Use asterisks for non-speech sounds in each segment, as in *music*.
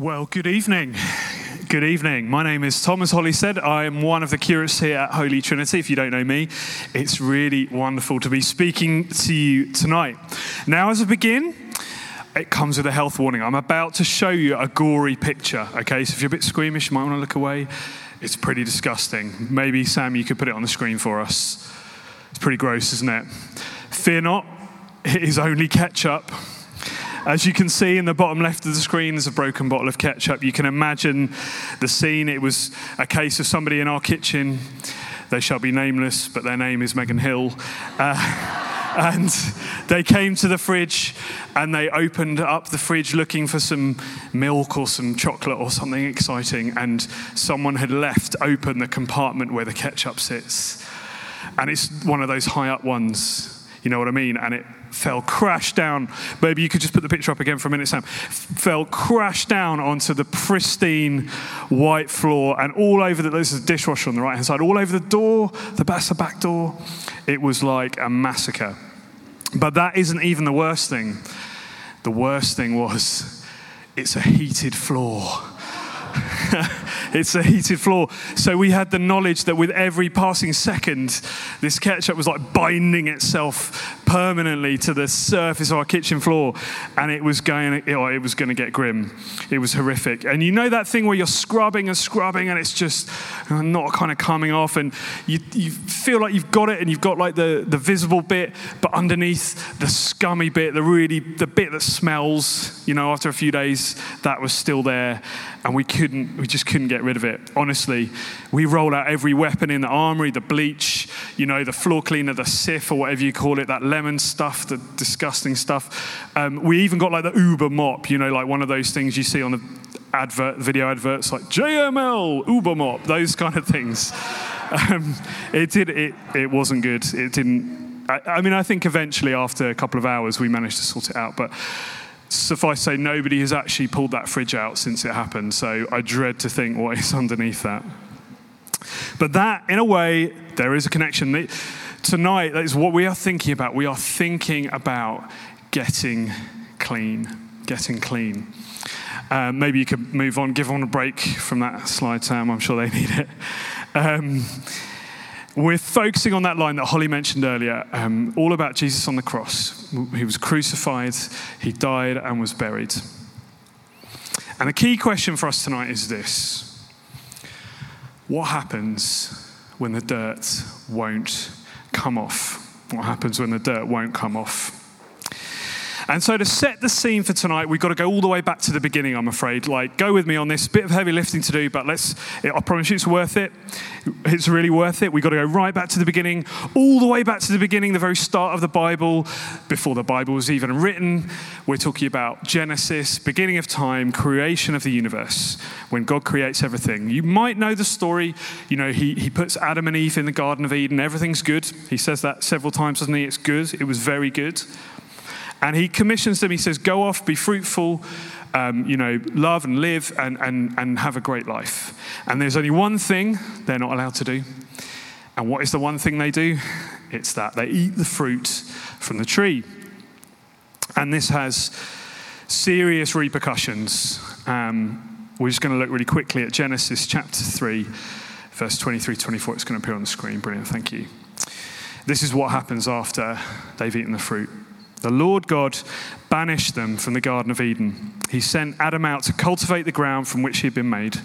Well, good evening. Good evening. My name is Thomas Holly said. I am one of the curates here at Holy Trinity. If you don't know me, it's really wonderful to be speaking to you tonight. Now, as I begin, it comes with a health warning. I'm about to show you a gory picture, okay? So if you're a bit squeamish, you might want to look away. It's pretty disgusting. Maybe, Sam, you could put it on the screen for us. It's pretty gross, isn't it? Fear not, it is only ketchup. As you can see in the bottom left of the screen, there's a broken bottle of ketchup. You can imagine the scene. It was a case of somebody in our kitchen. They shall be nameless, but their name is Megan Hill. Uh, *laughs* and they came to the fridge and they opened up the fridge looking for some milk or some chocolate or something exciting. And someone had left open the compartment where the ketchup sits. And it's one of those high up ones, you know what I mean? And it fell crash down. Maybe you could just put the picture up again for a minute, Sam. Fell crash down onto the pristine white floor and all over the, there's a dishwasher on the right hand side, all over the door, the back, the back door. It was like a massacre. But that isn't even the worst thing. The worst thing was it's a heated floor. *laughs* it's a heated floor. So we had the knowledge that with every passing second, this ketchup was like binding itself permanently to the surface of our kitchen floor, and it was going, it was going to get grim. It was horrific. And you know that thing where you're scrubbing and scrubbing, and it's just uh, not kind of coming off, and you, you feel like you've got it, and you've got like the, the visible bit, but underneath the scummy bit, the really the bit that smells. You know, after a few days, that was still there, and we couldn't, we just couldn't get rid of it. Honestly, we roll out every weapon in the armory, the bleach, you know, the floor cleaner, the Cif, or whatever you call it, that lemon stuff, the disgusting stuff. Um, we even got like the Uber mop, you know, like one of those things you see on the advert, video adverts, like JML, Uber mop, those kind of things. Um, it did, it, it wasn't good. It didn't, I, I mean, I think eventually after a couple of hours we managed to sort it out, but suffice to say, nobody has actually pulled that fridge out since it happened. So I dread to think what is *laughs* underneath that. But that, in a way, there is a connection. Tonight, that is what we are thinking about. We are thinking about getting clean, getting clean. Um, maybe you could move on, give on a break from that slide, Sam. I'm sure they *laughs* need it. Um, we're focusing on that line that Holly mentioned earlier, um, all about Jesus on the cross. He was crucified, he died, and was buried. And the key question for us tonight is this What happens when the dirt won't come off? What happens when the dirt won't come off? And so, to set the scene for tonight, we've got to go all the way back to the beginning, I'm afraid. Like, go with me on this. Bit of heavy lifting to do, but let's, I promise you it's worth it. It's really worth it. We've got to go right back to the beginning, all the way back to the beginning, the very start of the Bible, before the Bible was even written. We're talking about Genesis, beginning of time, creation of the universe, when God creates everything. You might know the story. You know, he, he puts Adam and Eve in the Garden of Eden, everything's good. He says that several times, doesn't he? It's good. It was very good. And he commissions them, he says, Go off, be fruitful, um, you know, love and live and, and, and have a great life. And there's only one thing they're not allowed to do. And what is the one thing they do? It's that they eat the fruit from the tree. And this has serious repercussions. Um, we're just going to look really quickly at Genesis chapter 3, verse 23 24. It's going to appear on the screen. Brilliant, thank you. This is what happens after they've eaten the fruit. The Lord God banished them from the Garden of Eden. He sent Adam out to cultivate the ground from which he had been made.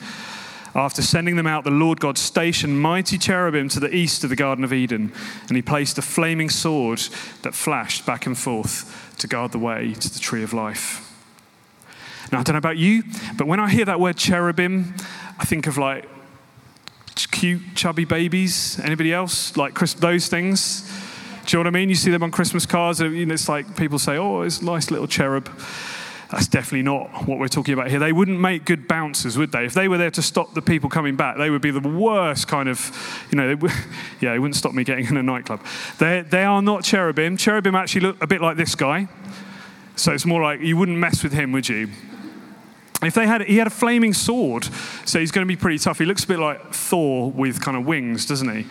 After sending them out, the Lord God stationed mighty cherubim to the east of the Garden of Eden, and he placed a flaming sword that flashed back and forth to guard the way to the tree of life. Now, I don't know about you, but when I hear that word cherubim, I think of like cute, chubby babies. Anybody else? Like those things? Do you know what I mean? You see them on Christmas cards, and it's like people say, oh, it's a nice little cherub. That's definitely not what we're talking about here. They wouldn't make good bouncers, would they? If they were there to stop the people coming back, they would be the worst kind of, you know, they, *laughs* yeah, it wouldn't stop me getting in a nightclub. They, they are not cherubim. Cherubim actually look a bit like this guy. So it's more like you wouldn't mess with him, would you? If they had, he had a flaming sword, so he's going to be pretty tough. He looks a bit like Thor with kind of wings, doesn't he?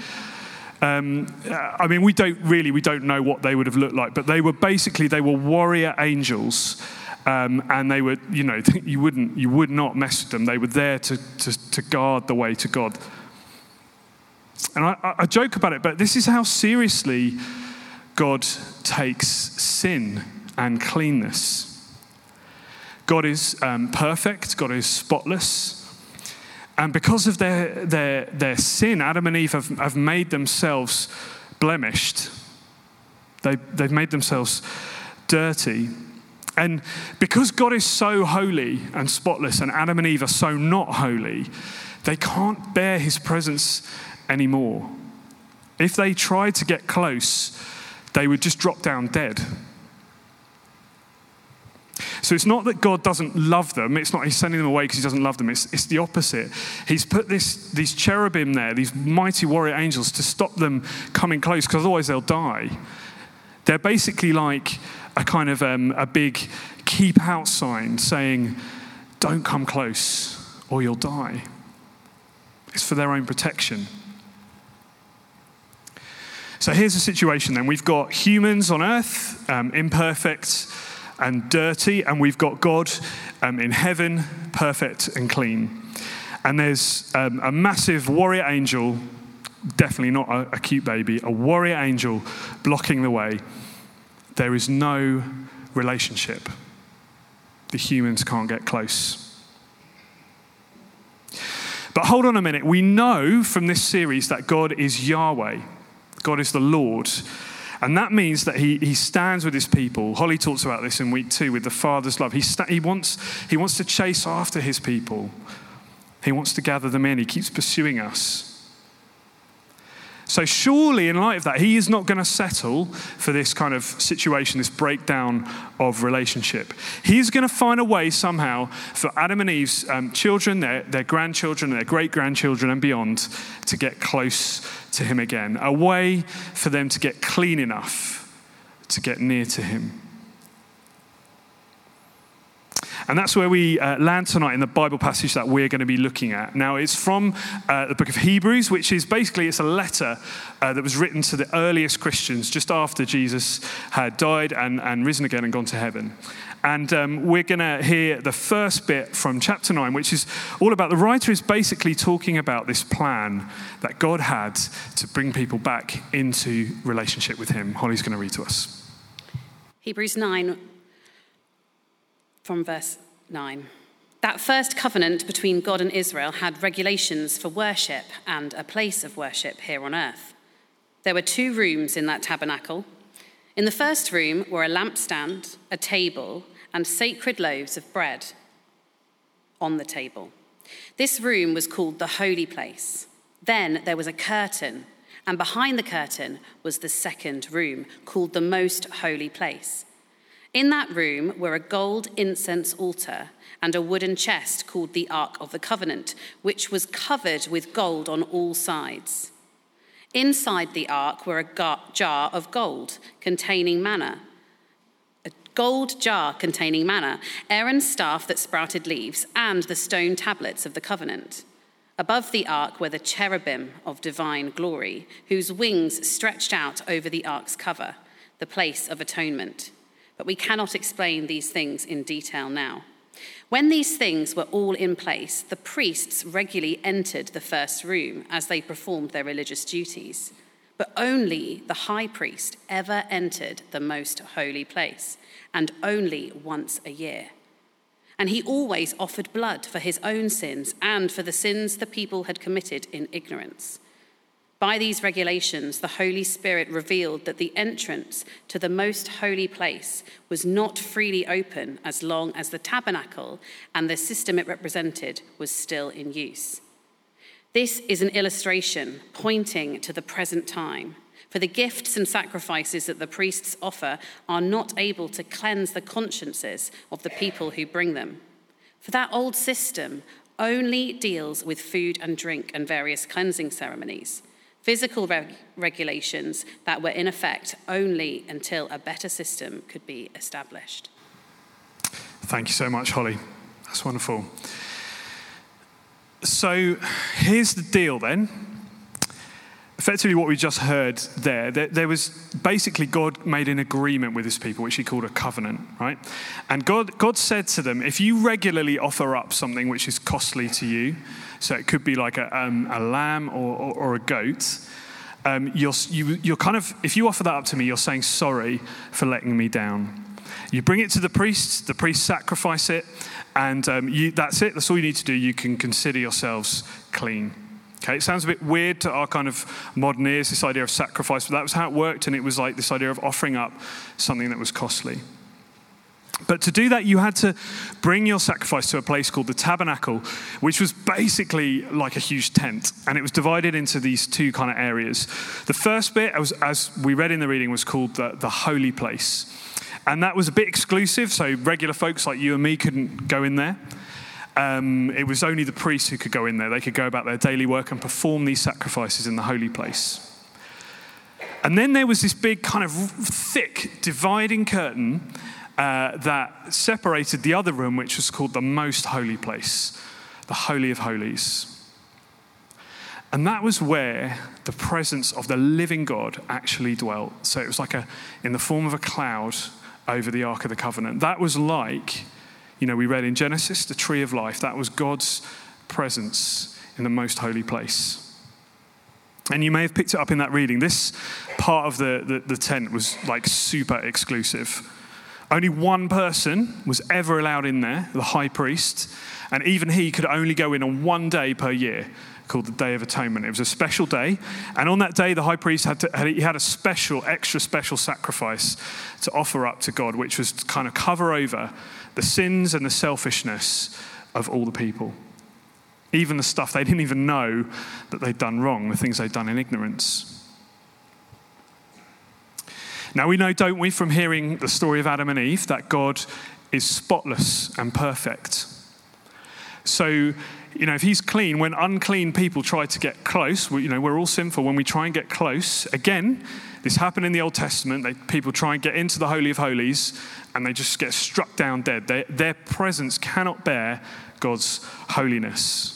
Um, I mean, we don't really, we don't know what they would have looked like, but they were basically, they were warrior angels. Um, and they were, you know, *laughs* you wouldn't, you would not mess with them. They were there to, to, to guard the way to God. And I, I joke about it, but this is how seriously God takes sin and cleanness. God is um, perfect, God is spotless. And because of their, their, their sin, Adam and Eve have, have made themselves blemished. They, they've made themselves dirty. And because God is so holy and spotless, and Adam and Eve are so not holy, they can't bear his presence anymore. If they tried to get close, they would just drop down dead. So it's not that God doesn't love them. It's not he's sending them away because he doesn't love them. It's, it's the opposite. He's put this, these cherubim there, these mighty warrior angels, to stop them coming close because otherwise they'll die. They're basically like a kind of um, a big keep out sign saying, don't come close or you'll die. It's for their own protection. So here's the situation then. We've got humans on earth, um, imperfect and dirty, and we've got God um, in heaven, perfect and clean. And there's um, a massive warrior angel, definitely not a, a cute baby, a warrior angel blocking the way. There is no relationship. The humans can't get close. But hold on a minute. We know from this series that God is Yahweh, God is the Lord. And that means that he, he stands with his people. Holly talks about this in week two with the Father's love. He, sta- he, wants, he wants to chase after his people, he wants to gather them in. He keeps pursuing us. So, surely, in light of that, he is not going to settle for this kind of situation, this breakdown of relationship. He's going to find a way somehow for Adam and Eve's um, children, their, their grandchildren, their great grandchildren, and beyond to get close to him again. A way for them to get clean enough to get near to him. And that's where we uh, land tonight in the Bible passage that we're going to be looking at. Now, it's from uh, the book of Hebrews, which is basically it's a letter uh, that was written to the earliest Christians just after Jesus had died and, and risen again and gone to heaven. And um, we're going to hear the first bit from chapter 9, which is all about the writer is basically talking about this plan that God had to bring people back into relationship with Him. Holly's going to read to us. Hebrews 9, from verse 9. That first covenant between God and Israel had regulations for worship and a place of worship here on earth. There were two rooms in that tabernacle. In the first room were a lampstand, a table, and sacred loaves of bread on the table. This room was called the holy place. Then there was a curtain, and behind the curtain was the second room, called the most holy place. In that room were a gold incense altar and a wooden chest called the Ark of the Covenant, which was covered with gold on all sides. Inside the ark were a jar of gold containing manna, a gold jar containing manna, Aaron's staff that sprouted leaves, and the stone tablets of the covenant. Above the ark were the cherubim of divine glory, whose wings stretched out over the ark's cover, the place of atonement but we cannot explain these things in detail now. When these things were all in place, the priests regularly entered the first room as they performed their religious duties. But only the high priest ever entered the most holy place, and only once a year. And he always offered blood for his own sins and for the sins the people had committed in ignorance. By these regulations, the Holy Spirit revealed that the entrance to the most holy place was not freely open as long as the tabernacle and the system it represented was still in use. This is an illustration pointing to the present time. For the gifts and sacrifices that the priests offer are not able to cleanse the consciences of the people who bring them. For that old system only deals with food and drink and various cleansing ceremonies physical reg- regulations that were in effect only until a better system could be established. Thank you so much, Holly. That's wonderful. So here's the deal then. Effectively, what we just heard there, there, there was basically God made an agreement with his people, which he called a covenant, right? And God, God said to them, if you regularly offer up something which is costly to you, so it could be like a, um, a lamb or, or, or a goat, um, you're, you, you're kind of, if you offer that up to me, you're saying sorry for letting me down. You bring it to the priest, the priest sacrifice it, and um, you, that's it. That's all you need to do. You can consider yourselves clean. Okay, it sounds a bit weird to our kind of modern ears, this idea of sacrifice, but that was how it worked, and it was like this idea of offering up something that was costly. But to do that, you had to bring your sacrifice to a place called the tabernacle, which was basically like a huge tent. And it was divided into these two kind of areas. The first bit, as, as we read in the reading, was called the, the holy place. And that was a bit exclusive, so regular folks like you and me couldn't go in there. Um, it was only the priests who could go in there. They could go about their daily work and perform these sacrifices in the holy place. And then there was this big, kind of thick, dividing curtain uh, that separated the other room, which was called the most holy place, the Holy of Holies. And that was where the presence of the living God actually dwelt. So it was like a, in the form of a cloud over the Ark of the Covenant. That was like, you know, we read in Genesis, the tree of life. That was God's presence in the most holy place. And you may have picked it up in that reading. This part of the, the, the tent was like super exclusive. Only one person was ever allowed in there, the high priest, and even he could only go in on one day per year called the Day of Atonement. It was a special day, and on that day, the high priest had, to, had, he had a special, extra special sacrifice to offer up to God, which was to kind of cover over the sins and the selfishness of all the people. Even the stuff they didn't even know that they'd done wrong, the things they'd done in ignorance. Now, we know, don't we, from hearing the story of Adam and Eve, that God is spotless and perfect. So, you know, if he's clean, when unclean people try to get close, we, you know, we're all sinful. When we try and get close, again, this happened in the Old Testament. They, people try and get into the Holy of Holies and they just get struck down dead. They, their presence cannot bear God's holiness.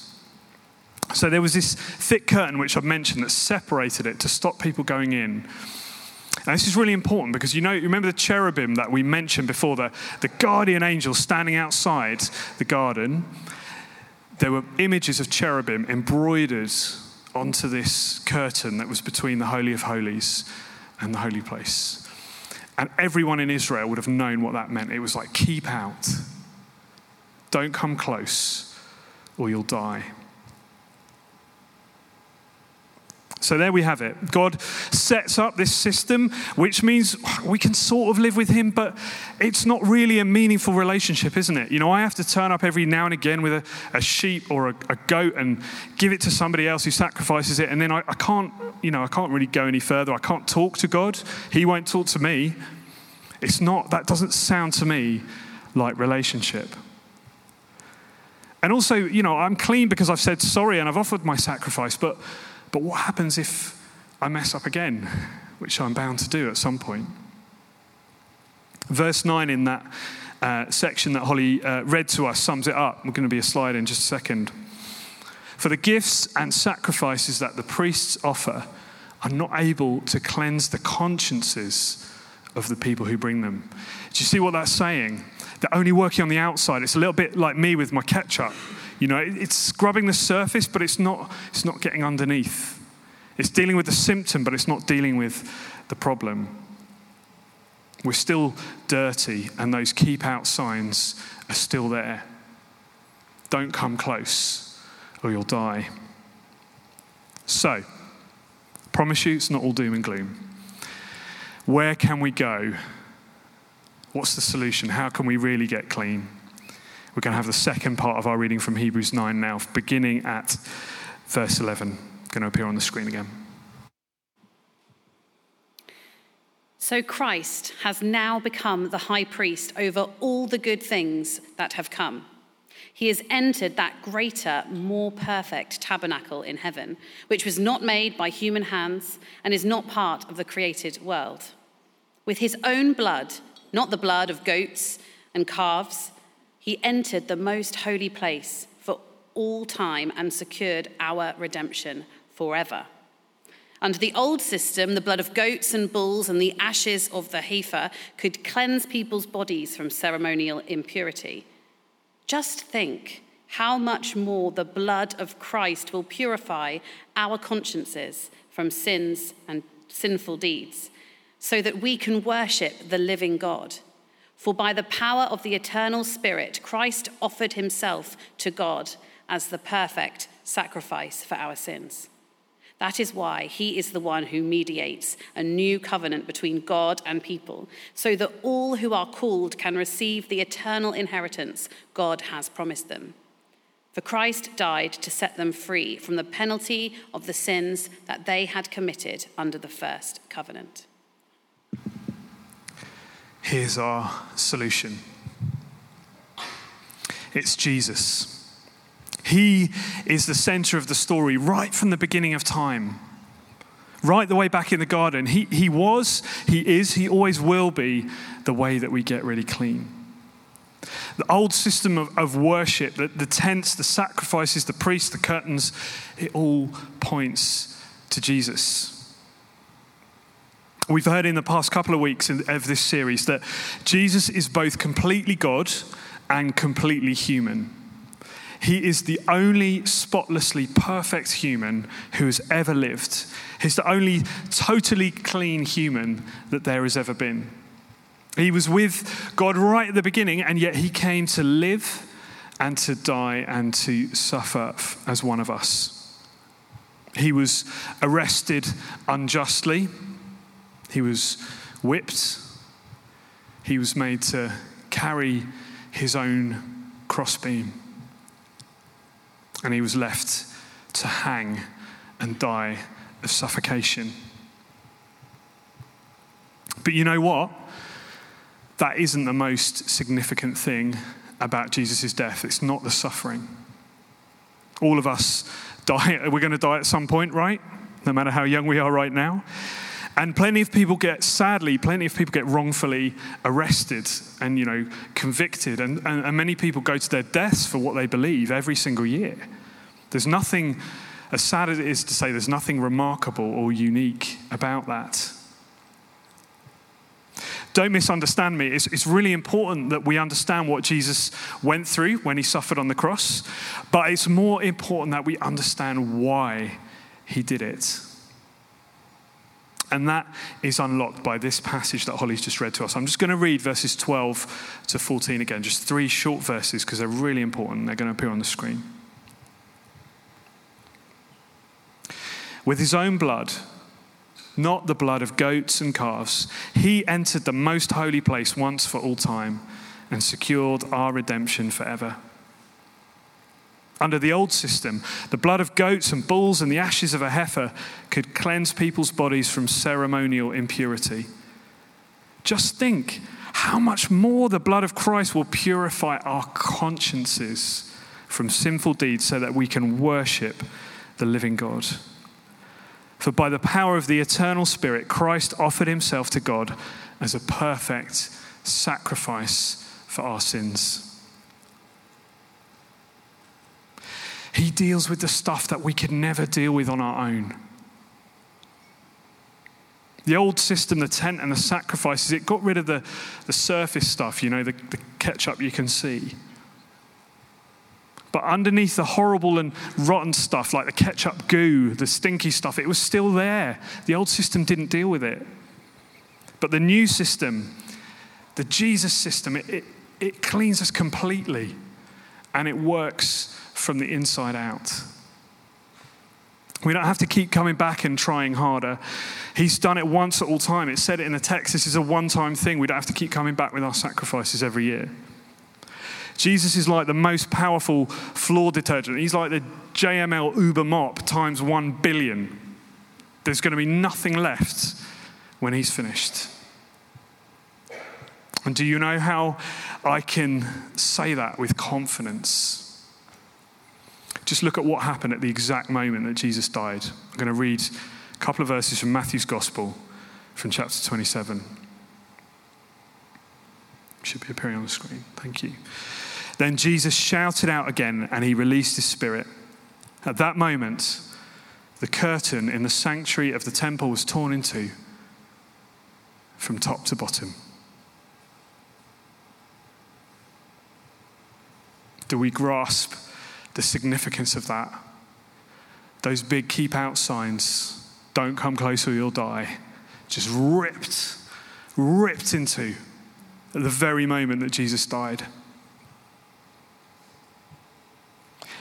So there was this thick curtain, which I've mentioned, that separated it to stop people going in. Now, this is really important because you know, you remember the cherubim that we mentioned before, the, the guardian angel standing outside the garden? There were images of cherubim embroidered onto this curtain that was between the Holy of Holies and the holy place. And everyone in Israel would have known what that meant. It was like, keep out, don't come close, or you'll die. So there we have it. God sets up this system, which means we can sort of live with Him, but it's not really a meaningful relationship, isn't it? You know, I have to turn up every now and again with a, a sheep or a, a, goat and give it to somebody else who sacrifices it, and then I, I can't, you know, I can't really go any further. I can't talk to God. He won't talk to me. It's not, that doesn't sound to me like relationship. And also, you know, I'm clean because I've said sorry and I've offered my sacrifice, but but what happens if I mess up again, which I'm bound to do at some point? Verse 9 in that uh, section that Holly uh, read to us sums it up. We're going to be a slide in just a second. For the gifts and sacrifices that the priests offer are not able to cleanse the consciences of the people who bring them. Do you see what that's saying? They're only working on the outside. It's a little bit like me with my ketchup. You know, it's scrubbing the surface, but it's not, it's not getting underneath. It's dealing with the symptom, but it's not dealing with the problem. We're still dirty, and those keep out signs are still there. Don't come close, or you'll die. So, promise you, it's not all doom and gloom. Where can we go? What's the solution? How can we really get clean? We're going to have the second part of our reading from Hebrews 9 now, beginning at verse 11. Going to appear on the screen again. So Christ has now become the high priest over all the good things that have come. He has entered that greater, more perfect tabernacle in heaven, which was not made by human hands and is not part of the created world. With his own blood, not the blood of goats and calves, he entered the most holy place for all time and secured our redemption forever. Under the old system, the blood of goats and bulls and the ashes of the heifer could cleanse people's bodies from ceremonial impurity. Just think how much more the blood of Christ will purify our consciences from sins and sinful deeds, so that we can worship the living God. For by the power of the eternal Spirit, Christ offered himself to God as the perfect sacrifice for our sins. That is why he is the one who mediates a new covenant between God and people, so that all who are called can receive the eternal inheritance God has promised them. For Christ died to set them free from the penalty of the sins that they had committed under the first covenant. Here's our solution it's Jesus. He is the center of the story right from the beginning of time. Right the way back in the garden. He, he was, he is, he always will be the way that we get really clean. The old system of, of worship, the, the tents, the sacrifices, the priests, the curtains, it all points to Jesus. We've heard in the past couple of weeks of this series that Jesus is both completely God and completely human. He is the only spotlessly perfect human who has ever lived. He's the only totally clean human that there has ever been. He was with God right at the beginning, and yet he came to live and to die and to suffer as one of us. He was arrested unjustly, he was whipped, he was made to carry his own crossbeam and he was left to hang and die of suffocation. But you know what? That isn't the most significant thing about Jesus' death. It's not the suffering. All of us die, we're going to die at some point, right? No matter how young we are right now. And plenty of people get, sadly, plenty of people get wrongfully arrested and, you know, convicted. And, and, and many people go to their deaths for what they believe every single year. There's nothing, as sad as it is to say, there's nothing remarkable or unique about that. Don't misunderstand me. It's, it's, really important that we understand what Jesus went through when he suffered on the cross, but it's more important that we understand why he did it. And that is unlocked by this passage that Holly's just read to us. I'm just going to read verses 12 to 14 again, just three short verses because they're really important. They're going to appear on the screen. With his own blood, not the blood of goats and calves, he entered the most holy place once for all time and secured our redemption forever. Under the old system, the blood of goats and bulls and the ashes of a heifer could cleanse people's bodies from ceremonial impurity. Just think how much more the blood of Christ will purify our consciences from sinful deeds so that we can worship the living God. For by the power of the eternal Spirit, Christ offered himself to God as a perfect sacrifice for our sins. He deals with the stuff that we could never deal with on our own. The old system, the tent and the sacrifices, it got rid of the, the surface stuff, you know, the, the ketchup you can see. But underneath the horrible and rotten stuff, like the ketchup goo, the stinky stuff, it was still there. The old system didn't deal with it. But the new system, the Jesus system, it, it, it cleans us completely and it works from the inside out. We don't have to keep coming back and trying harder. He's done it once at all time. It said it in the text. This is a one time thing. We don't have to keep coming back with our sacrifices every year. Jesus is like the most powerful floor detergent. He's like the JML Uber mop times one billion. There's going to be nothing left when he's finished. And do you know how I can say that with confidence? Just look at what happened at the exact moment that Jesus died. I'm going to read a couple of verses from Matthew's Gospel from chapter 27. Should be appearing on the screen. Thank you. Then Jesus shouted out again and he released his spirit. At that moment, the curtain in the sanctuary of the temple was torn in two from top to bottom. Do we grasp the significance of that? Those big keep out signs, don't come close or you'll die, just ripped, ripped into at the very moment that Jesus died.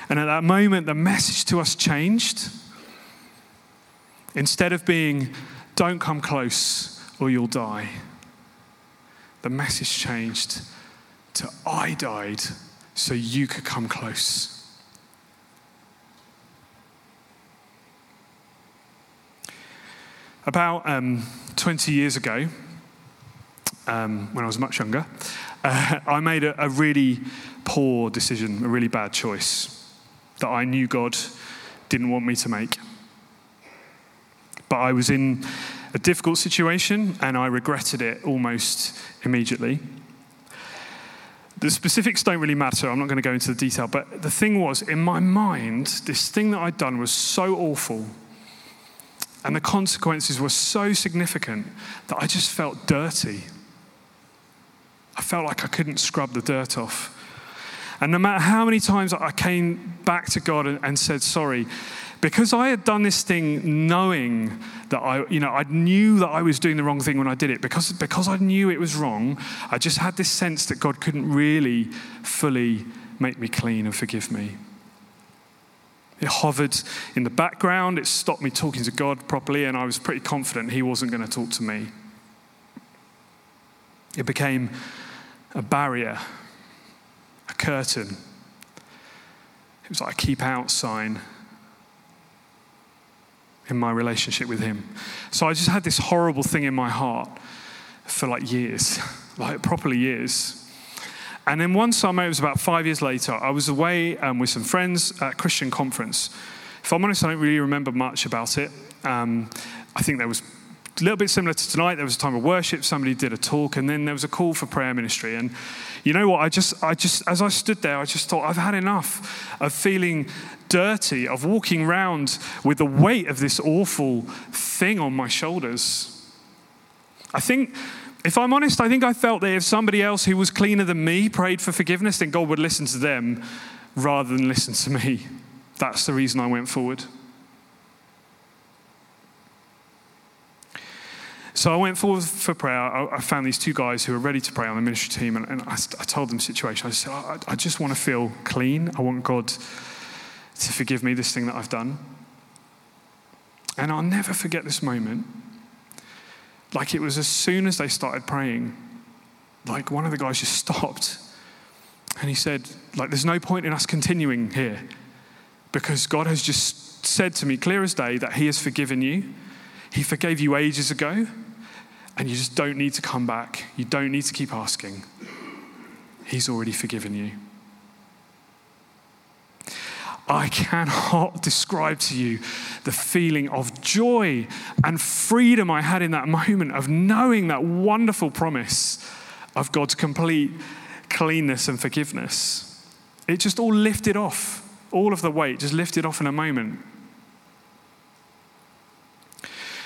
And at that moment, the message to us changed. Instead of being, don't come close or you'll die, the message changed to, I died so you could come close. About um, 20 years ago, um, when I was much younger, uh, *laughs* I made a, a really poor decision, a really bad choice that I knew God didn't want me to make. But I was in a difficult situation and I regretted it almost immediately. The specifics don't really matter. I'm not going to go into the detail. But the thing was, in my mind, this thing that I'd done was so awful and the consequences were so significant that I just felt dirty. I felt like I couldn't scrub the dirt off. And no matter how many times I came back to God and, and said sorry, because I had done this thing knowing that I, you know, I knew that I was doing the wrong thing when I did it, because, because I knew it was wrong, I just had this sense that God couldn't really fully make me clean and forgive me. It hovered in the background, it stopped me talking to God properly, and I was pretty confident He wasn't going to talk to me. It became a barrier a curtain. It was like a keep out sign in my relationship with him. So I just had this horrible thing in my heart for like years, *laughs* like properly years. And then one summer, it was about five years later, I was away um, with some friends at a Christian conference. If I'm honest, I don't really remember much about it. Um, I think there was a little bit similar to tonight. There was a time of worship, somebody did a talk, and then there was a call for prayer ministry. And you know what? I just, I just, as I stood there, I just thought, I've had enough of feeling dirty, of walking around with the weight of this awful thing on my shoulders. I think, if I'm honest, I think I felt that if somebody else who was cleaner than me prayed for forgiveness, then God would listen to them rather than listen to me. That's the reason I went forward. So I went forward for prayer. I, found these two guys who were ready to pray on the ministry team, and, I, told them the situation. I said, I just want to feel clean. I want God to forgive me this thing that I've done. And I'll never forget this moment. Like it was as soon as they started praying, like one of the guys just *laughs* stopped. And he said, like, there's no point in us continuing here because God has just said to me clear as day that He has forgiven you. He forgave you ages ago. And you just don't need to come back. You don't need to keep asking. He's already forgiven you. I cannot *laughs* describe to you the feeling of joy and freedom I had in that moment of knowing that wonderful promise of God's complete cleanness and forgiveness. It just all lifted off, all of the weight just lifted off in a moment.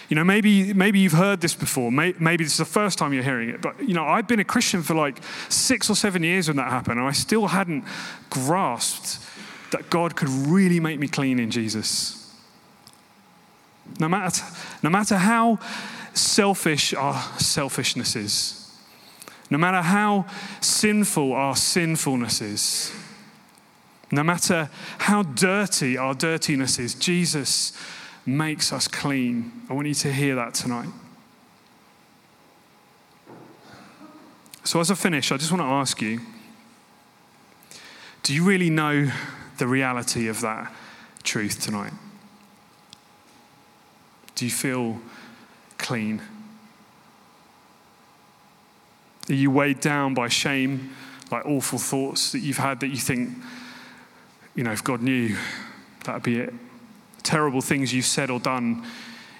You know, maybe, maybe you've heard this before. Maybe this is the first time you're hearing it. But, you know, I've been a Christian for like six or seven years when that happened, and I still hadn't grasped that God could really make me clean in Jesus. No matter, no matter how selfish our selfishness is, no matter how sinful our sinfulness is, no matter how dirty our dirtiness is, Jesus makes us clean. I want you to hear that tonight. So, as I finish, I just want to ask you do you really know the reality of that truth tonight? Do you feel clean? Are you weighed down by shame, like awful thoughts that you've had that you think, you know, if God knew, that'd be it? terrible things you've said or done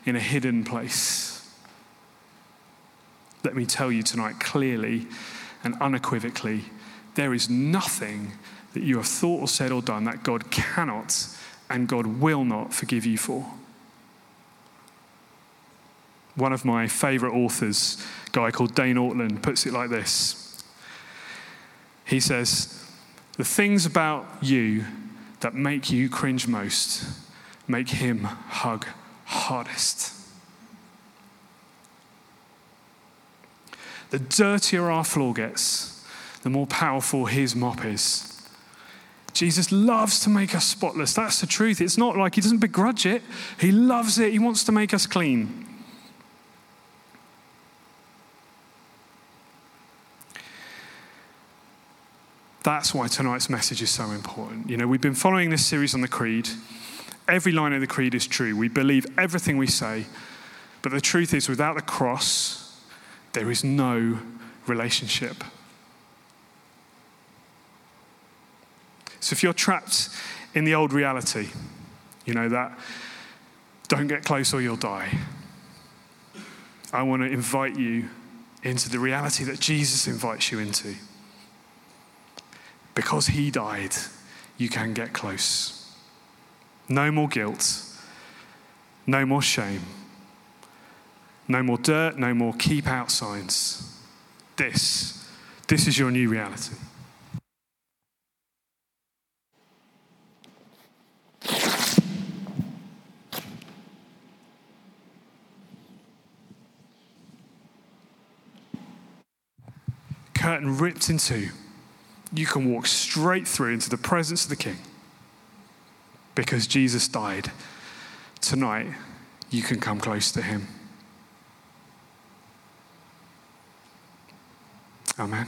in a hidden place. Let me tell you tonight clearly and unequivocally there is nothing that you have thought or said or done that God cannot and God will not forgive you for. One of my favorite authors, a guy called Dane Ortlund, puts it like this He says, The things about you that make you cringe most make him hug hardest. The dirtier our floor gets, the more powerful his mop is. Jesus loves to make us spotless. That's the truth. It's not like he doesn't begrudge it, he loves it. He wants to make us clean. That's why tonight's message is so important. You know, we've been following this series on the Creed. Every line of the Creed is true. We believe everything we say. But the truth is, without the cross, there is no relationship. So if you're trapped in the old reality, you know, that don't get close or you'll die, I want to invite you into the reality that Jesus invites you into. Because he died, you can get close. No more guilt, no more shame, no more dirt, no more keep out signs. This, this is your new reality. Curtain ripped in two you can walk straight through into the presence of the King because Jesus died. Tonight, you can come close to him. Amen.